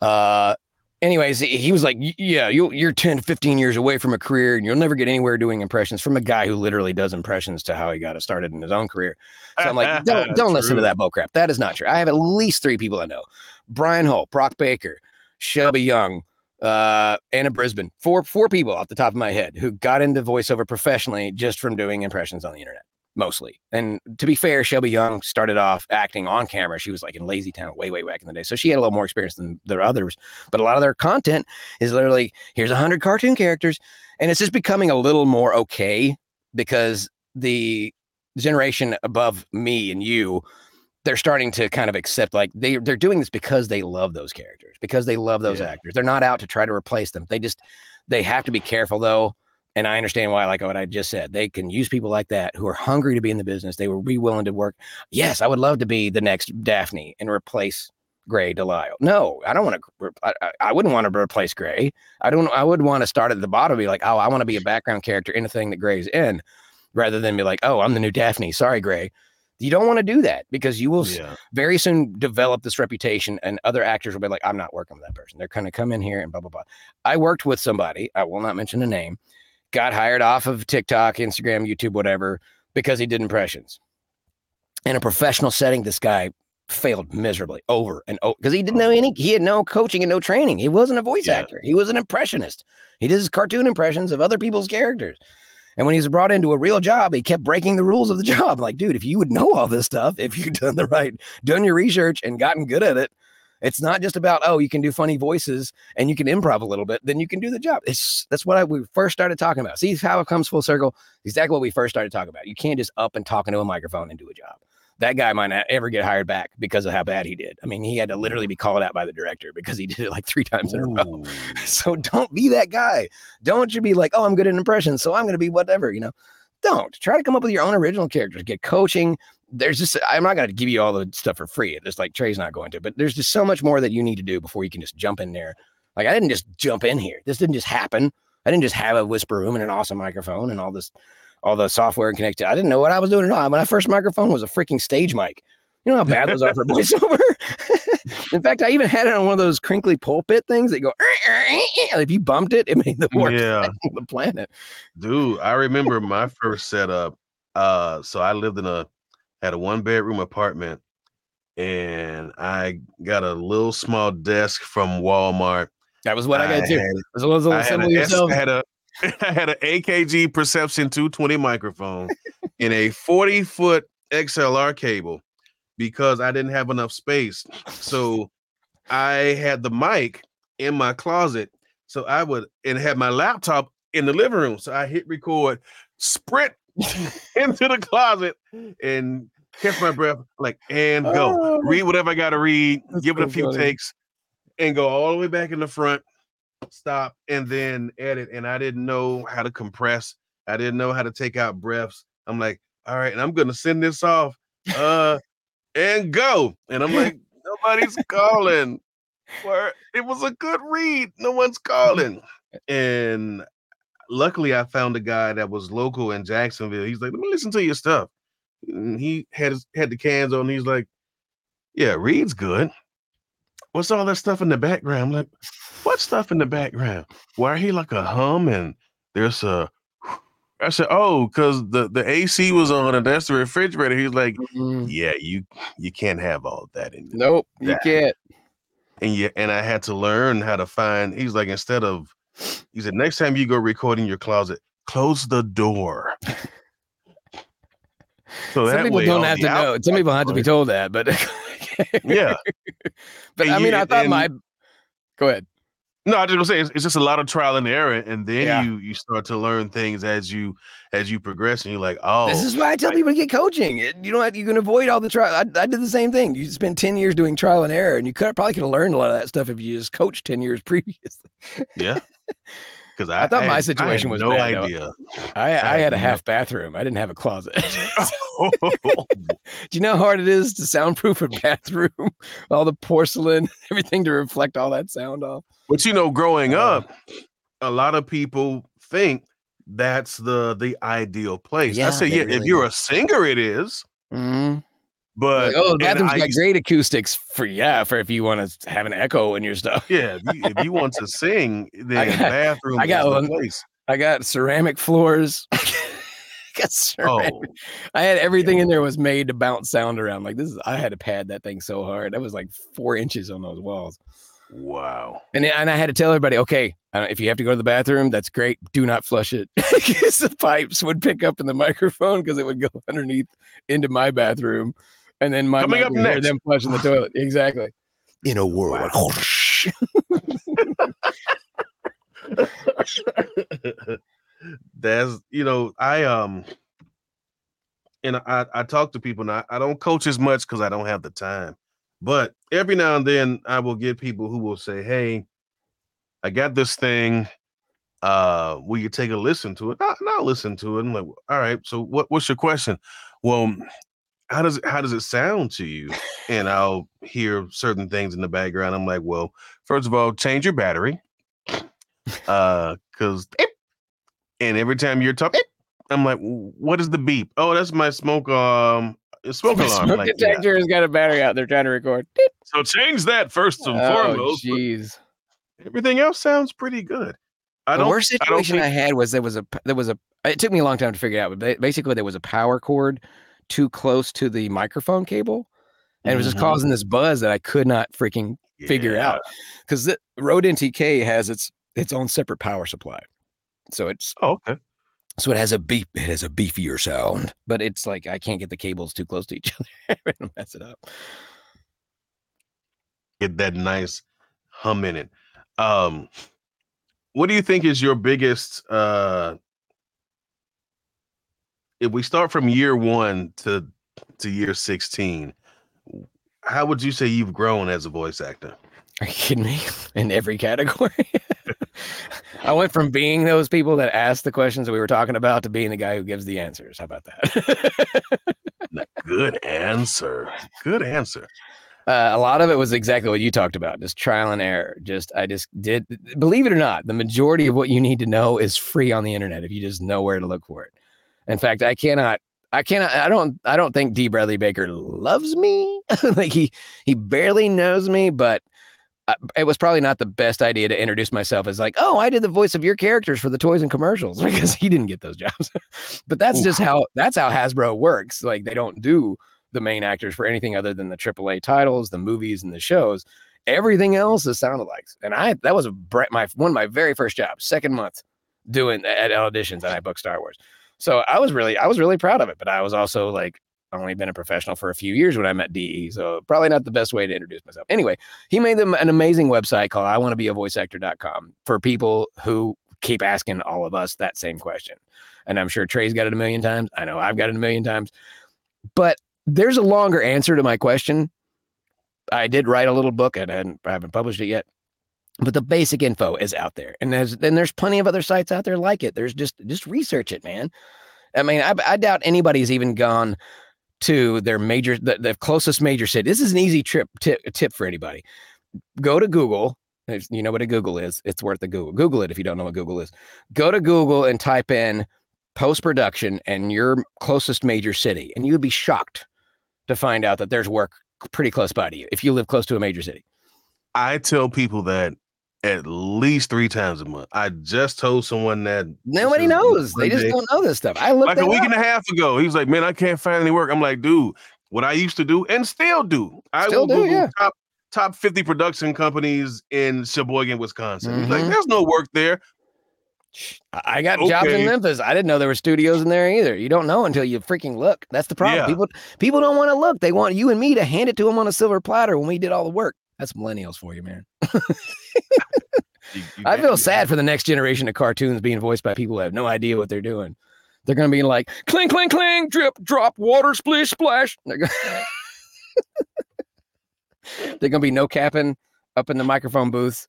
Uh, anyways, he was like, yeah, you you're 10 to 15 years away from a career and you'll never get anywhere doing impressions from a guy who literally does impressions to how he got it started in his own career. So I'm like, don't don't listen to that bullcrap. That is not true. I have at least three people I know: Brian Hull, Brock Baker, Shelby Young, uh, Anna Brisbin. Four four people off the top of my head who got into voiceover professionally just from doing impressions on the internet, mostly. And to be fair, Shelby Young started off acting on camera. She was like in LazyTown way way back in the day, so she had a little more experience than the others. But a lot of their content is literally here's a hundred cartoon characters, and it's just becoming a little more okay because the generation above me and you they're starting to kind of accept like they they're doing this because they love those characters because they love those Yeah. actors they're not out to try to replace them they just they have to be careful though and i understand why like what i just said they can use people like that who are hungry to be in the business they will be willing to work yes i would love to be the next daphne and replace Grey DeLisle no i don't want to I, I- wouldn't want to replace grey i don't i would want to start at the bottom be like oh i want to be a background character in a thing that grey's in rather than be like, oh, I'm the new Daphne. Sorry, Grey. You don't want to do that because you will Yeah. very soon develop this reputation, and other actors will be like, I'm not working with that person. They're going to come in here and blah, blah, blah. I worked with somebody, I will not mention a name, got hired off of TikTok, Instagram, YouTube, whatever, because he did impressions. In a professional setting, this guy failed miserably over and over because he didn't know any, he had no coaching and no training. He wasn't a voice Yeah. actor, he was an impressionist. He did his cartoon impressions of other people's characters. And when he was brought into a real job, he kept breaking the rules of the job. Like, dude, if you would know all this stuff, if you've done the right, done your research and gotten good at it, it's not just about oh, you can do funny voices and you can improv a little bit, then you can do the job. It's that's what I, we first started talking about. See how it comes full circle. Exactly what we first started talking about. You can't just up and talk into a microphone and do a job. That guy might not ever get hired back because of how bad he did. I mean, he had to literally be called out by the director because he did it like three times in a row. So don't be that guy. Don't you be like, oh, I'm good at impressions, so I'm going to be whatever, you know. Don't try to come up with your own original characters. Get coaching. There's just I'm not going to give you all the stuff for free. It's like Tre's not going to, but there's just so much more that you need to do before you can just jump in there. Like I didn't just jump in here. This didn't just happen. I didn't just have a whisper room and an awesome microphone and all this, all the software and connected. I didn't know what I was doing at all. My first microphone was a freaking stage mic. You know how bad those are for voiceover. In fact, I even had it on one of those crinkly pulpit things that go. If you bumped it, it made the worst Yeah. on the planet. Dude, I remember my first setup. Uh, so I lived in a had a one bedroom apartment, and I got a little small desk from Walmart. That was what I got too. had- As well as I had, assemble a, S- yourself. I had a I had an AKG Perception 220 microphone and a 40 foot XLR cable because I didn't have enough space. So I had the mic in my closet. So I would and had my laptop in the living room. So I hit record, sprint into the closet, and catch my breath, like and go. Oh, read whatever I gotta read, That's give it a few funny. takes, and go all the way back in the front, stop, and then edit. And I didn't know how to compress. I didn't know how to take out breaths. I'm like, all right, and I'm gonna send this off. Uh and go. And I'm like, nobody's calling. Or it was a good read. No one's calling. And luckily I found a guy that was local in Jacksonville. He's like, let me listen to your stuff. And he had his, had the cans on. He's like, yeah, read's good. What's all that stuff in the background? I'm like, what stuff in the background? Why are he like a hum and there's a I said, oh, because the, the AC was on and that's the refrigerator. He's like, Mm, yeah, you you can't have all that in there. Nope, you can't. And yeah, and I had to learn how to find. He's like, instead of, he said, next time you go record in your closet, close the door. So Some that people way don't have to know. Some people have to be told that, but Yeah. but And I mean, you- I thought my. Go ahead. No, I just gonna say it's, it's just a lot of trial and error, and then Yeah. you you start to learn things as you as you progress, and you're like, oh, This is why I tell people to get coaching. It- You know what? You can avoid all the trial. I, I did the same thing. You spend 10 years doing trial and error, and you could probably could have learned a lot of that stuff if you just coached 10 years previously. yeah. Because I, I thought my situation had was no bad, idea. I, I had a half bathroom. I didn't have a closet. Do you know how hard it is to soundproof a bathroom? all the porcelain, everything to reflect all that sound off. but you know, growing Uh, up, a lot of people think that's the the ideal place. I Yeah, say, they yeah, if you're do. a singer, it is. Mm-hmm. But Like, oh, the bathroom's I got great acoustics for yeah, for if you want to have an echo in your stuff. Yeah, if you, if you want to sing, then got- bathroom I got one. place. I got ceramic floors. got ceramic. Oh, I had everything in there was made to bounce sound around. Like this is I had to pad that thing so hard. That was like four inches on those walls. wow. And, and I had to tell everybody, okay, uh, if you have to go to the bathroom, that's great. Do not flush it because the pipes would pick up in the microphone because it would go underneath into my bathroom. And then my Coming mic up would hear next. them flushing the toilet. Exactly. In a world. That's you know, I um and I, I talk to people now. I don't coach as much because I don't have the time. But every now and then I will get people who will say, Hey, I got this thing. Uh, will you take a listen to it? I, and I'll listen to it. I'm like, all right, so what, what's your question? Well, how does it how does it sound to you? And I'll hear certain things in the background. I'm like, well, first of all, change your battery. Uh, because and every time you're talking, I'm like, what is the beep? Oh, that's my smoke um smoke My alarm. smoke Like, yeah. detector has got a battery out there trying to record. So change that first and Oh, foremost. jeez. Everything else sounds pretty good. I the don't. worst I don't situation I, think- had was there was a there was a it took me a long time to figure it out, but basically there was a power cord too close to the microphone cable, and it was just Mhm. causing this buzz that I could not freaking figure out because the Rode NTK has its its own separate power supply, so it's Oh, okay. so it has a beep it has a beefier sound, but it's like I can't get the cables too close to each other and mess it up. Get that nice hum in it. Um, what do you think is your biggest? uh If we start from year one to to year sixteen, how would you say you've grown as a voice actor? Are you kidding me? In every category. I went from being those people that ask the questions that we were talking about to being the guy who gives the answers. How about that? Good answer. Good answer. uh, a lot of it was exactly what you talked about, just trial and error. Just I just did. Believe it or not, the majority of what you need to know is free on the internet if you just know where to look for it. In fact, I cannot. I cannot. I don't. I don't think D. Bradley Baker loves me. like he he barely knows me, but uh, it was probably not the best idea to introduce myself as like, oh, I did the voice of your characters for the toys and commercials because he didn't get those jobs. but that's just how that's how Hasbro works. Like they don't do the main actors for anything other than the AAA titles, the movies, and the shows. Everything else is sound alikes. And I that was a my one of my very first jobs, second month doing at auditions, and I booked Star Wars. So I was really I was really proud of it. But I was also like only been a professional for a few years when I met DE. So probably not the best way to introduce myself. Anyway, he made them an amazing website called I want to be a voice actor.com for people who keep asking all of us that same question. And I'm sure Tre's got it a million times. I know I've got it a million times. But there's a longer answer to my question. I did write a little book and I hadn't- I haven't published it yet. But the basic info is out there. And there's then there's plenty of other sites out there like it. There's just just research it, man. I mean, I, I doubt anybody's even gone to their major the, the closest major city. This is an easy trip tip tip for anybody. Go to Google. You know what a Google is. It's worth a Google. Google it if you don't know what Google is. Go to Google and type in post production and your closest major city, and you'd be shocked to find out that there's work pretty close by to you if you live close to a major city. I tell people that at least three times a month. I just told someone that Nobody knows. They just don't know this stuff. I looked like a week up. and a half ago. He was like, "Man, I can't find any work." I'm like, "Dude, what I used to do and still do. I Still will do, Google yeah. top top 50 production companies in Sheboygan, Wisconsin." He's like. Mm-hmm. "There's no work there." I got jobs in Memphis. I didn't know there were studios in there either. You don't know until you freaking look. That's the problem. Yeah. People people don't want to look. They want you and me to hand it to them on a silver platter when we did all the work. That's millennials for you, man. You- you I feel sad for the next generation of cartoons being voiced by people who have no idea what they're doing. They're going to be like cling, cling, cling, drip, drop, water, splish, splash. They're going to be no capping up in the microphone booth,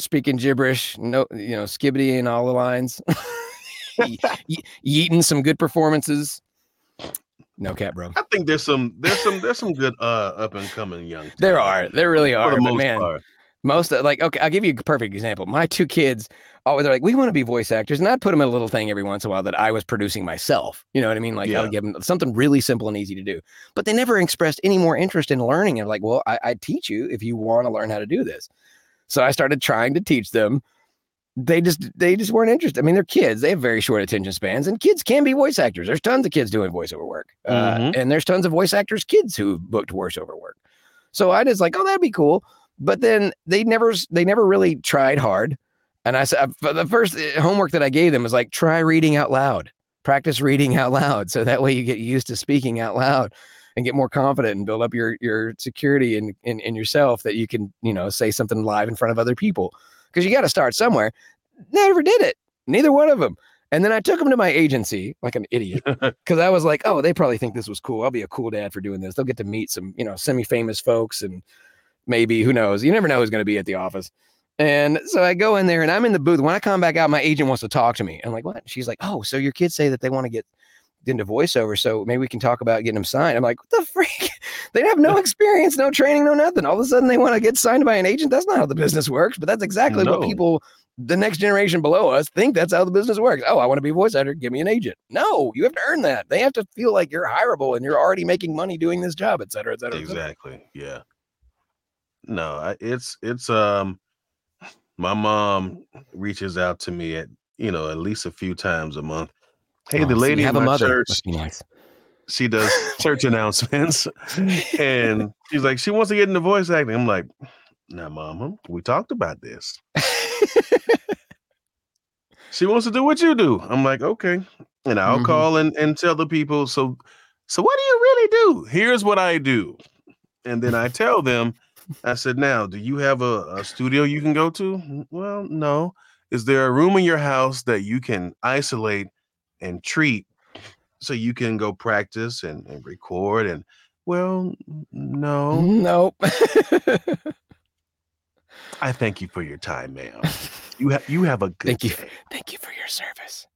speaking gibberish, no, you know, skibbity in all the lines, ye- yeeting some good performances. No cap, bro. I think there's some there's some there's some good uh up and coming young. There are, there really are. for the most man, part. Most of, like, okay, I'll give you a perfect example. My two kids, always they're like, we want to be voice actors, and I'd put them in a little thing every once in a while that I was producing myself. You know what I mean? Like, I Yeah. would give them something really simple and easy to do. But they never expressed any more interest in learning. And like, well, I, I'd teach you if you want to learn how to do this. So I started trying to teach them. They just they just weren't interested. I mean, they're kids. They have very short attention spans, and kids can be voice actors. There's tons of kids doing voiceover work, uh, Mhm. and there's tons of voice actors kids who booked voiceover work. So I just like, oh, that'd be cool but then they never they never really tried hard and i said for the first uh, homework that i gave them was like try reading out loud practice reading out loud so that way you get used to speaking out loud and get more confident and build up your your security in in, in yourself that you can you know say something live in front of other people because you got to start somewhere never did it neither one of them and then i took them to my agency like an idiot because I was like, oh, they probably think this was cool. I'll be a cool dad for doing this. They'll get to meet some, you know, semi-famous folks and maybe who knows. You never know who's going to be at the office. And so I go in there and I'm in the booth. When I come back out, my agent wants to talk to me. I'm like, what? She's like, oh, so your kids say that they want to get into voiceover, so maybe we can talk about getting them signed. I'm like, what the freak? they have no experience, no training, no nothing. All of a sudden, they want to get signed by an agent. That's not how the business works. But that's exactly what people, the next generation below us, think that's how the business works. Oh, I want to be a voice actor. Give me an agent. No, you have to earn that. They have to feel like you're hireable and you're already making money doing this job, et cetera, et cetera. et cetera. Exactly. Yeah. No, it's it's um my mom reaches out to me at you know at least a few times a month. Hey, Oh, the so lady have in my mother. church, nice. she does church announcements, and she's like, she wants to get into voice acting. I'm like, now, mama, we talked about this. She wants to do what you do. I'm like, okay. And I'll Mhm. call and, and tell the people, so so what do you really do? Here's what I do. And then I tell them, I said, now, do you have a, a studio you can go to? Well, no. Is there a room in your house that you can isolate and treat so you can go practice and, and record? And well, no. Nope. I thank you for your time, ma'am. You have you have a good Thank you. day. Thank you for your service.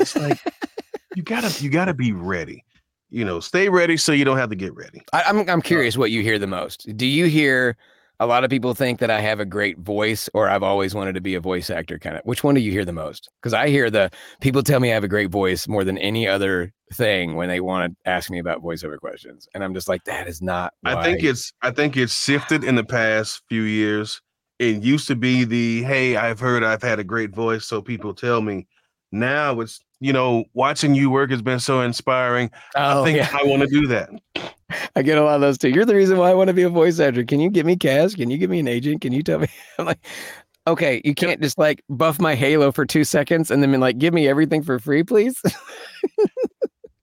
It's like you gotta you gotta be ready. You know, stay ready so you don't have to get ready. I, I'm I'm curious what you hear the most. Do you hear a lot of people think that I have a great voice, or I've always wanted to be a voice actor? Kind of. Which one do you hear the most? Because I hear the people tell me I have a great voice more than any other thing when they want to ask me about voiceover questions, and I'm just like, that is not. I think it's I think it's shifted in the past few years. It used to be the hey, I've heard I've had a great voice, so people tell me. Now it's you know, watching you work has been so inspiring. Oh I think yeah, I want to do that. I get a lot of those too. You're the reason why I want to be a voice actor. Can you give me cash? Can you give me an agent? Can you tell me? I'm like, okay, you can't just like buff my halo for two seconds and then be like, give me everything for free, please.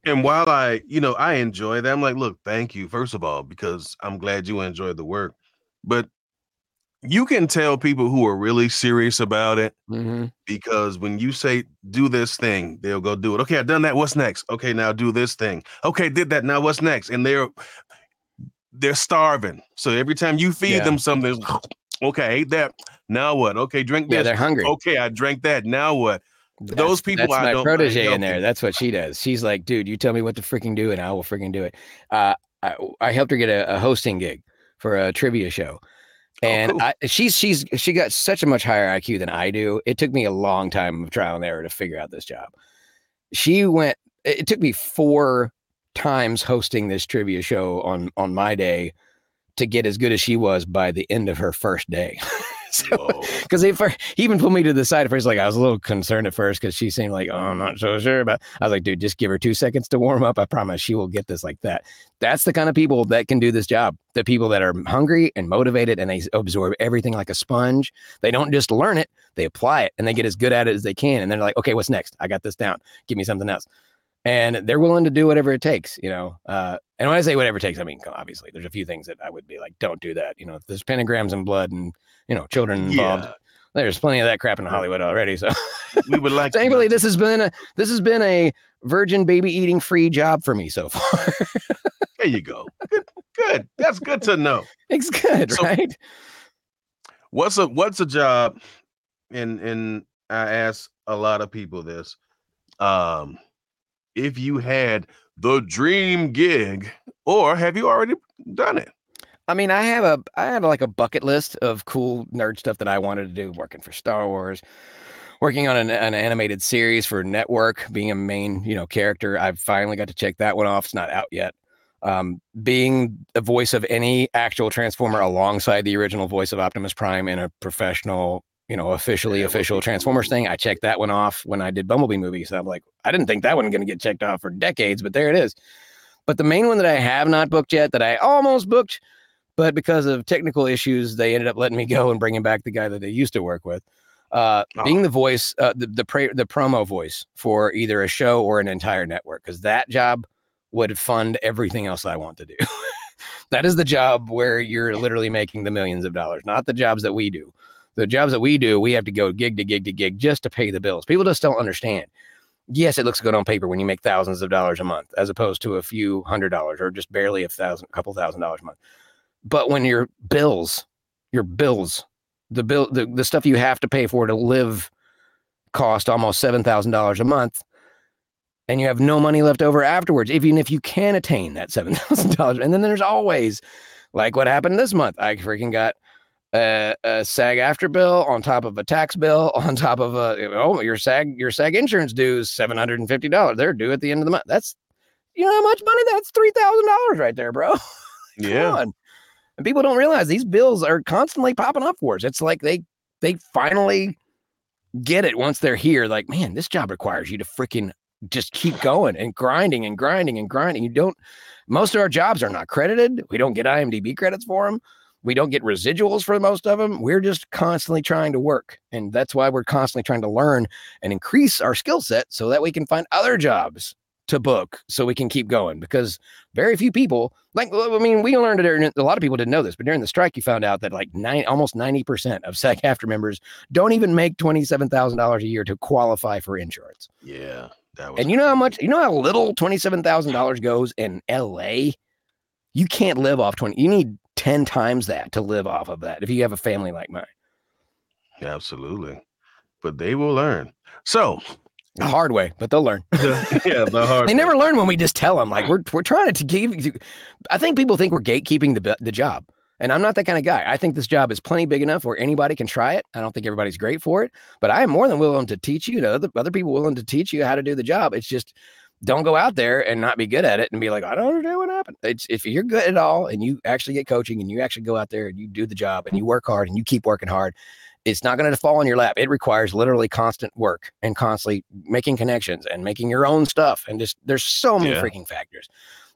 And while I, you know, I enjoy that, I'm like, look, thank you, first of all, because I'm glad you enjoyed the work. But you can tell people who are really serious about it Mhm. because when you say do this thing, they'll go do it. Okay, I've done that. What's next? Okay, now do this thing. Okay, did that. Now what's next? And they're they're starving. So every time you feed Yeah. them something, okay, I ate that. Now what? Okay, drink Yeah, this. they're hungry. Okay, I drank that. Now what? those people That's I my protege in there. That's what she does. She's like, dude, you tell me what to freaking do, and I will freaking do it. Uh, I, I helped her get a, a hosting gig for a trivia show, Oh, and cool. I, she's she's she got such a much higher IQ than I do. It took me a long time of trial and error to figure out this job. She went. It took me four times hosting this trivia show on on my day to get as good as she was by the end of her first day. So because he, he even pulled me to the side at first. Like I was a little concerned at first because she seemed like, oh, I'm not so sure. But I was like, dude, just give her two seconds to warm up. I promise she will get this like that. That's the kind of people that can do this job. The people that are hungry and motivated and they absorb everything like a sponge. They don't just learn it, they apply it and they get as good at it as they can. And they're like, okay, what's next? I got this down. Give me something else and they're willing to do whatever it takes, you know. Uh, and when I say whatever it takes, I mean obviously there's a few things that I would be like, don't do that. You know, there's pentagrams and blood and you know children involved. Yeah. There's plenty of that crap in Hollywood already. So we would like. Thankfully, this has been a this has been a virgin baby eating free job for me so far. there you go. Good, good. That's good to know. It's good, so, right? What's a what's a job? And and I ask a lot of people this. Um, if you had the dream gig, or have you already done it? I mean, I have a I have like a bucket list of cool nerd stuff that I wanted to do, working for Star Wars, working on an, an, animated series for network, being a main, you know, character. I've finally got to check that one off. It's not out yet. Um, being the voice of any actual Transformer alongside the original voice of Optimus Prime in a professional you know, officially official Transformers thing. I checked that one off when I did Bumblebee movies. So I'm like, I didn't think that one going to get checked off for decades, but there it is. But the main one that I have not booked yet, that I almost booked, but because of technical issues, they ended up letting me go and bringing back the guy that they used to work with. Uh, oh. Being the voice, uh, the the, pre- the promo voice for either a show or an entire network, because that job would fund everything else I want to do. that is the job where you're literally making the millions of dollars, not the jobs that we do the jobs that we do, we have to go gig to gig to gig just to pay the bills. People just don't understand. Yes, it looks good on paper when you make thousands of dollars a month, as opposed to a few hundred dollars or just barely a thousand, couple thousand dollars a month. But when your bills, your bills, the bill, the, the stuff you have to pay for to live cost almost seven thousand dollars a month, and you have no money left over afterwards, even if you can attain that seven thousand dollars. And then there's always like what happened this month. I freaking got a, a SAG-AFTRA bill on top of a tax bill on top of a oh your SAG your SAG insurance due is seven hundred and fifty dollars. They're due at the end of the month. That's you know how much money? That's three thousand dollars right there, bro. yeah. On. And people don't realize these bills are constantly popping up for us. It's like they they finally get it once they're here. Like, man, this job requires you to freaking just keep going and grinding and grinding and grinding. You don't. Most of our jobs are not credited. We don't get IMDb credits for them. We don't get residuals for most of them. We're just constantly trying to work. And that's why we're constantly trying to learn and increase our skill set so that we can find other jobs to book so we can keep going because very few people like I mean we learned it a lot of people didn't know this but during the strike you found out that like nine almost 90% of SAG-AFTRA members don't even make $27,000 a year to qualify for insurance. Yeah. and you know how much you know how little $27,000 goes in LA? You can't live off 20 you need 10 times that to live off of that if you have a family like mine. Absolutely. But they will learn. So, the hard way, but they'll learn. yeah, the hard. they never learn when we just tell them. Like we're we're trying to give. I think people think we're gatekeeping the the job, and I'm not that kind of guy. I think this job is plenty big enough where anybody can try it. I don't think everybody's great for it, but I am more than willing to teach you. To other other people willing to teach you how to do the job. It's just don't go out there and not be good at it and be like, I don't understand what happened. It's if you're good at all and you actually get coaching and you actually go out there and you do the job and you work hard and you keep working hard, it's not going to fall in your lap. It requires literally constant work and constantly making connections and making your own stuff. And just there's so many yeah. freaking factors.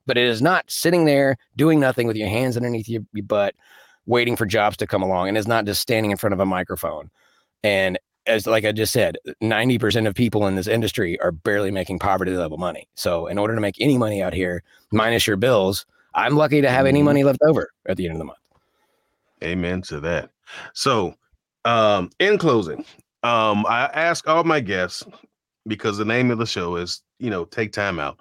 But it is not sitting there doing nothing with your hands underneath your, your butt, waiting for jobs to come along. And it's not just standing in front of a microphone and as like I just said, 90% of people in this industry are barely making poverty level money. So in order to make any money out here, minus your bills, I'm lucky to have any mm-hmm. money left over at the end of the month. Amen to that. So um in closing, um I ask all my guests because the name of the show is, you know, take time out.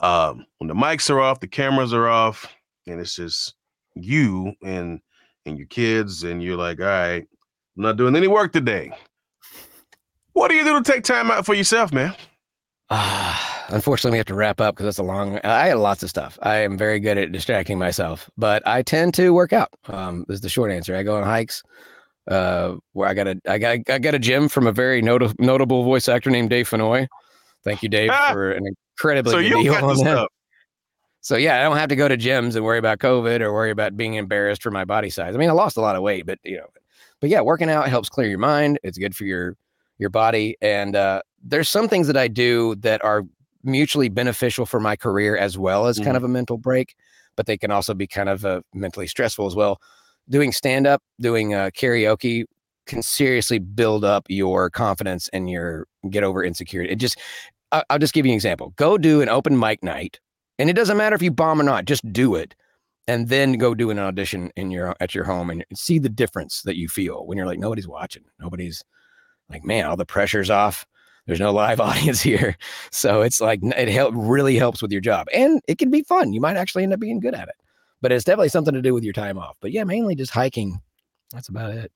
Um when the mics are off, the cameras are off, and it's just you and and your kids, and you're like, all right, I'm not doing any work today. What do you do to take time out for yourself, man? Uh, unfortunately, we have to wrap up because that's a long. I had lots of stuff. I am very good at distracting myself, but I tend to work out. Um, is the short answer. I go on hikes. Uh, where I got a, I got, I got a gym from a very not- notable voice actor named Dave Fennoy. Thank you, Dave, ah, for an incredibly so good deal on that. So yeah, I don't have to go to gyms and worry about COVID or worry about being embarrassed for my body size. I mean, I lost a lot of weight, but you know, but yeah, working out helps clear your mind. It's good for your your body. And uh, there's some things that I do that are mutually beneficial for my career as well as mm-hmm. kind of a mental break, but they can also be kind of uh, mentally stressful as well. Doing stand up, doing uh, karaoke can seriously build up your confidence and your get over insecurity. It just, I'll, I'll just give you an example. Go do an open mic night, and it doesn't matter if you bomb or not. Just do it and then go do an audition in your at your home and see the difference that you feel when you're like nobody's watching nobody's like, man, all the pressure's off. There's no live audience here. So it's like it help, really helps with your job. And it can be fun. You might actually end up being good at it. But it's definitely something to do with your time off. But yeah, mainly just hiking. That's about it.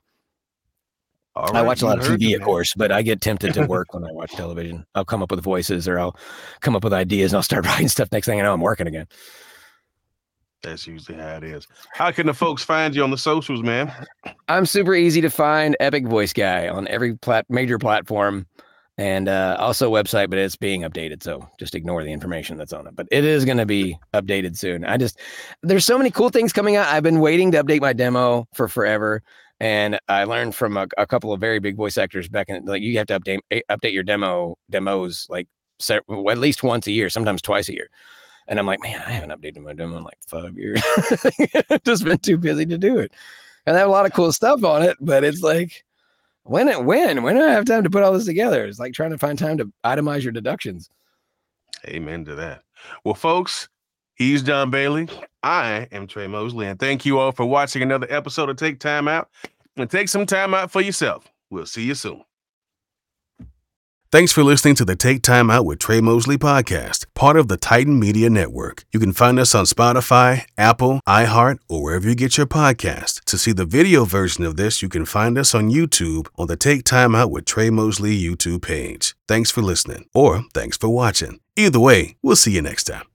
Right, I watch a lot of TV, of course, but I get tempted to work when I watch television. I'll come up with voices or I'll come up with ideas and I'll start writing stuff. Next thing I know, I'm working again. That's usually how it is. How can the folks find you on the socials, man? I'm super easy to find. Epic Voice Guy on every plat- major platform, and uh, also website, but it's being updated, so just ignore the information that's on it. But it is going to be updated soon. I just there's so many cool things coming out. I've been waiting to update my demo for forever, and I learned from a, a couple of very big voice actors back in like you have to update update your demo demos like at least once a year, sometimes twice a year. And I'm like, man, I haven't updated my demo in like five years. Just been too busy to do it. And I have a lot of cool stuff on it, but it's like, when it when when do I have time to put all this together? It's like trying to find time to itemize your deductions. Amen to that. Well, folks, he's Jon Bailey. I am Tre Mosley, and thank you all for watching another episode of Take Time Out. And take some time out for yourself. We'll see you soon. Thanks for listening to the Take Time Out with Tre Mosley podcast, part of the Titan Media Network. You can find us on Spotify, Apple, iHeart, or wherever you get your podcast. To see the video version of this, you can find us on YouTube on the Take Time Out with Tre Mosley YouTube page. Thanks for listening, or thanks for watching. Either way, we'll see you next time.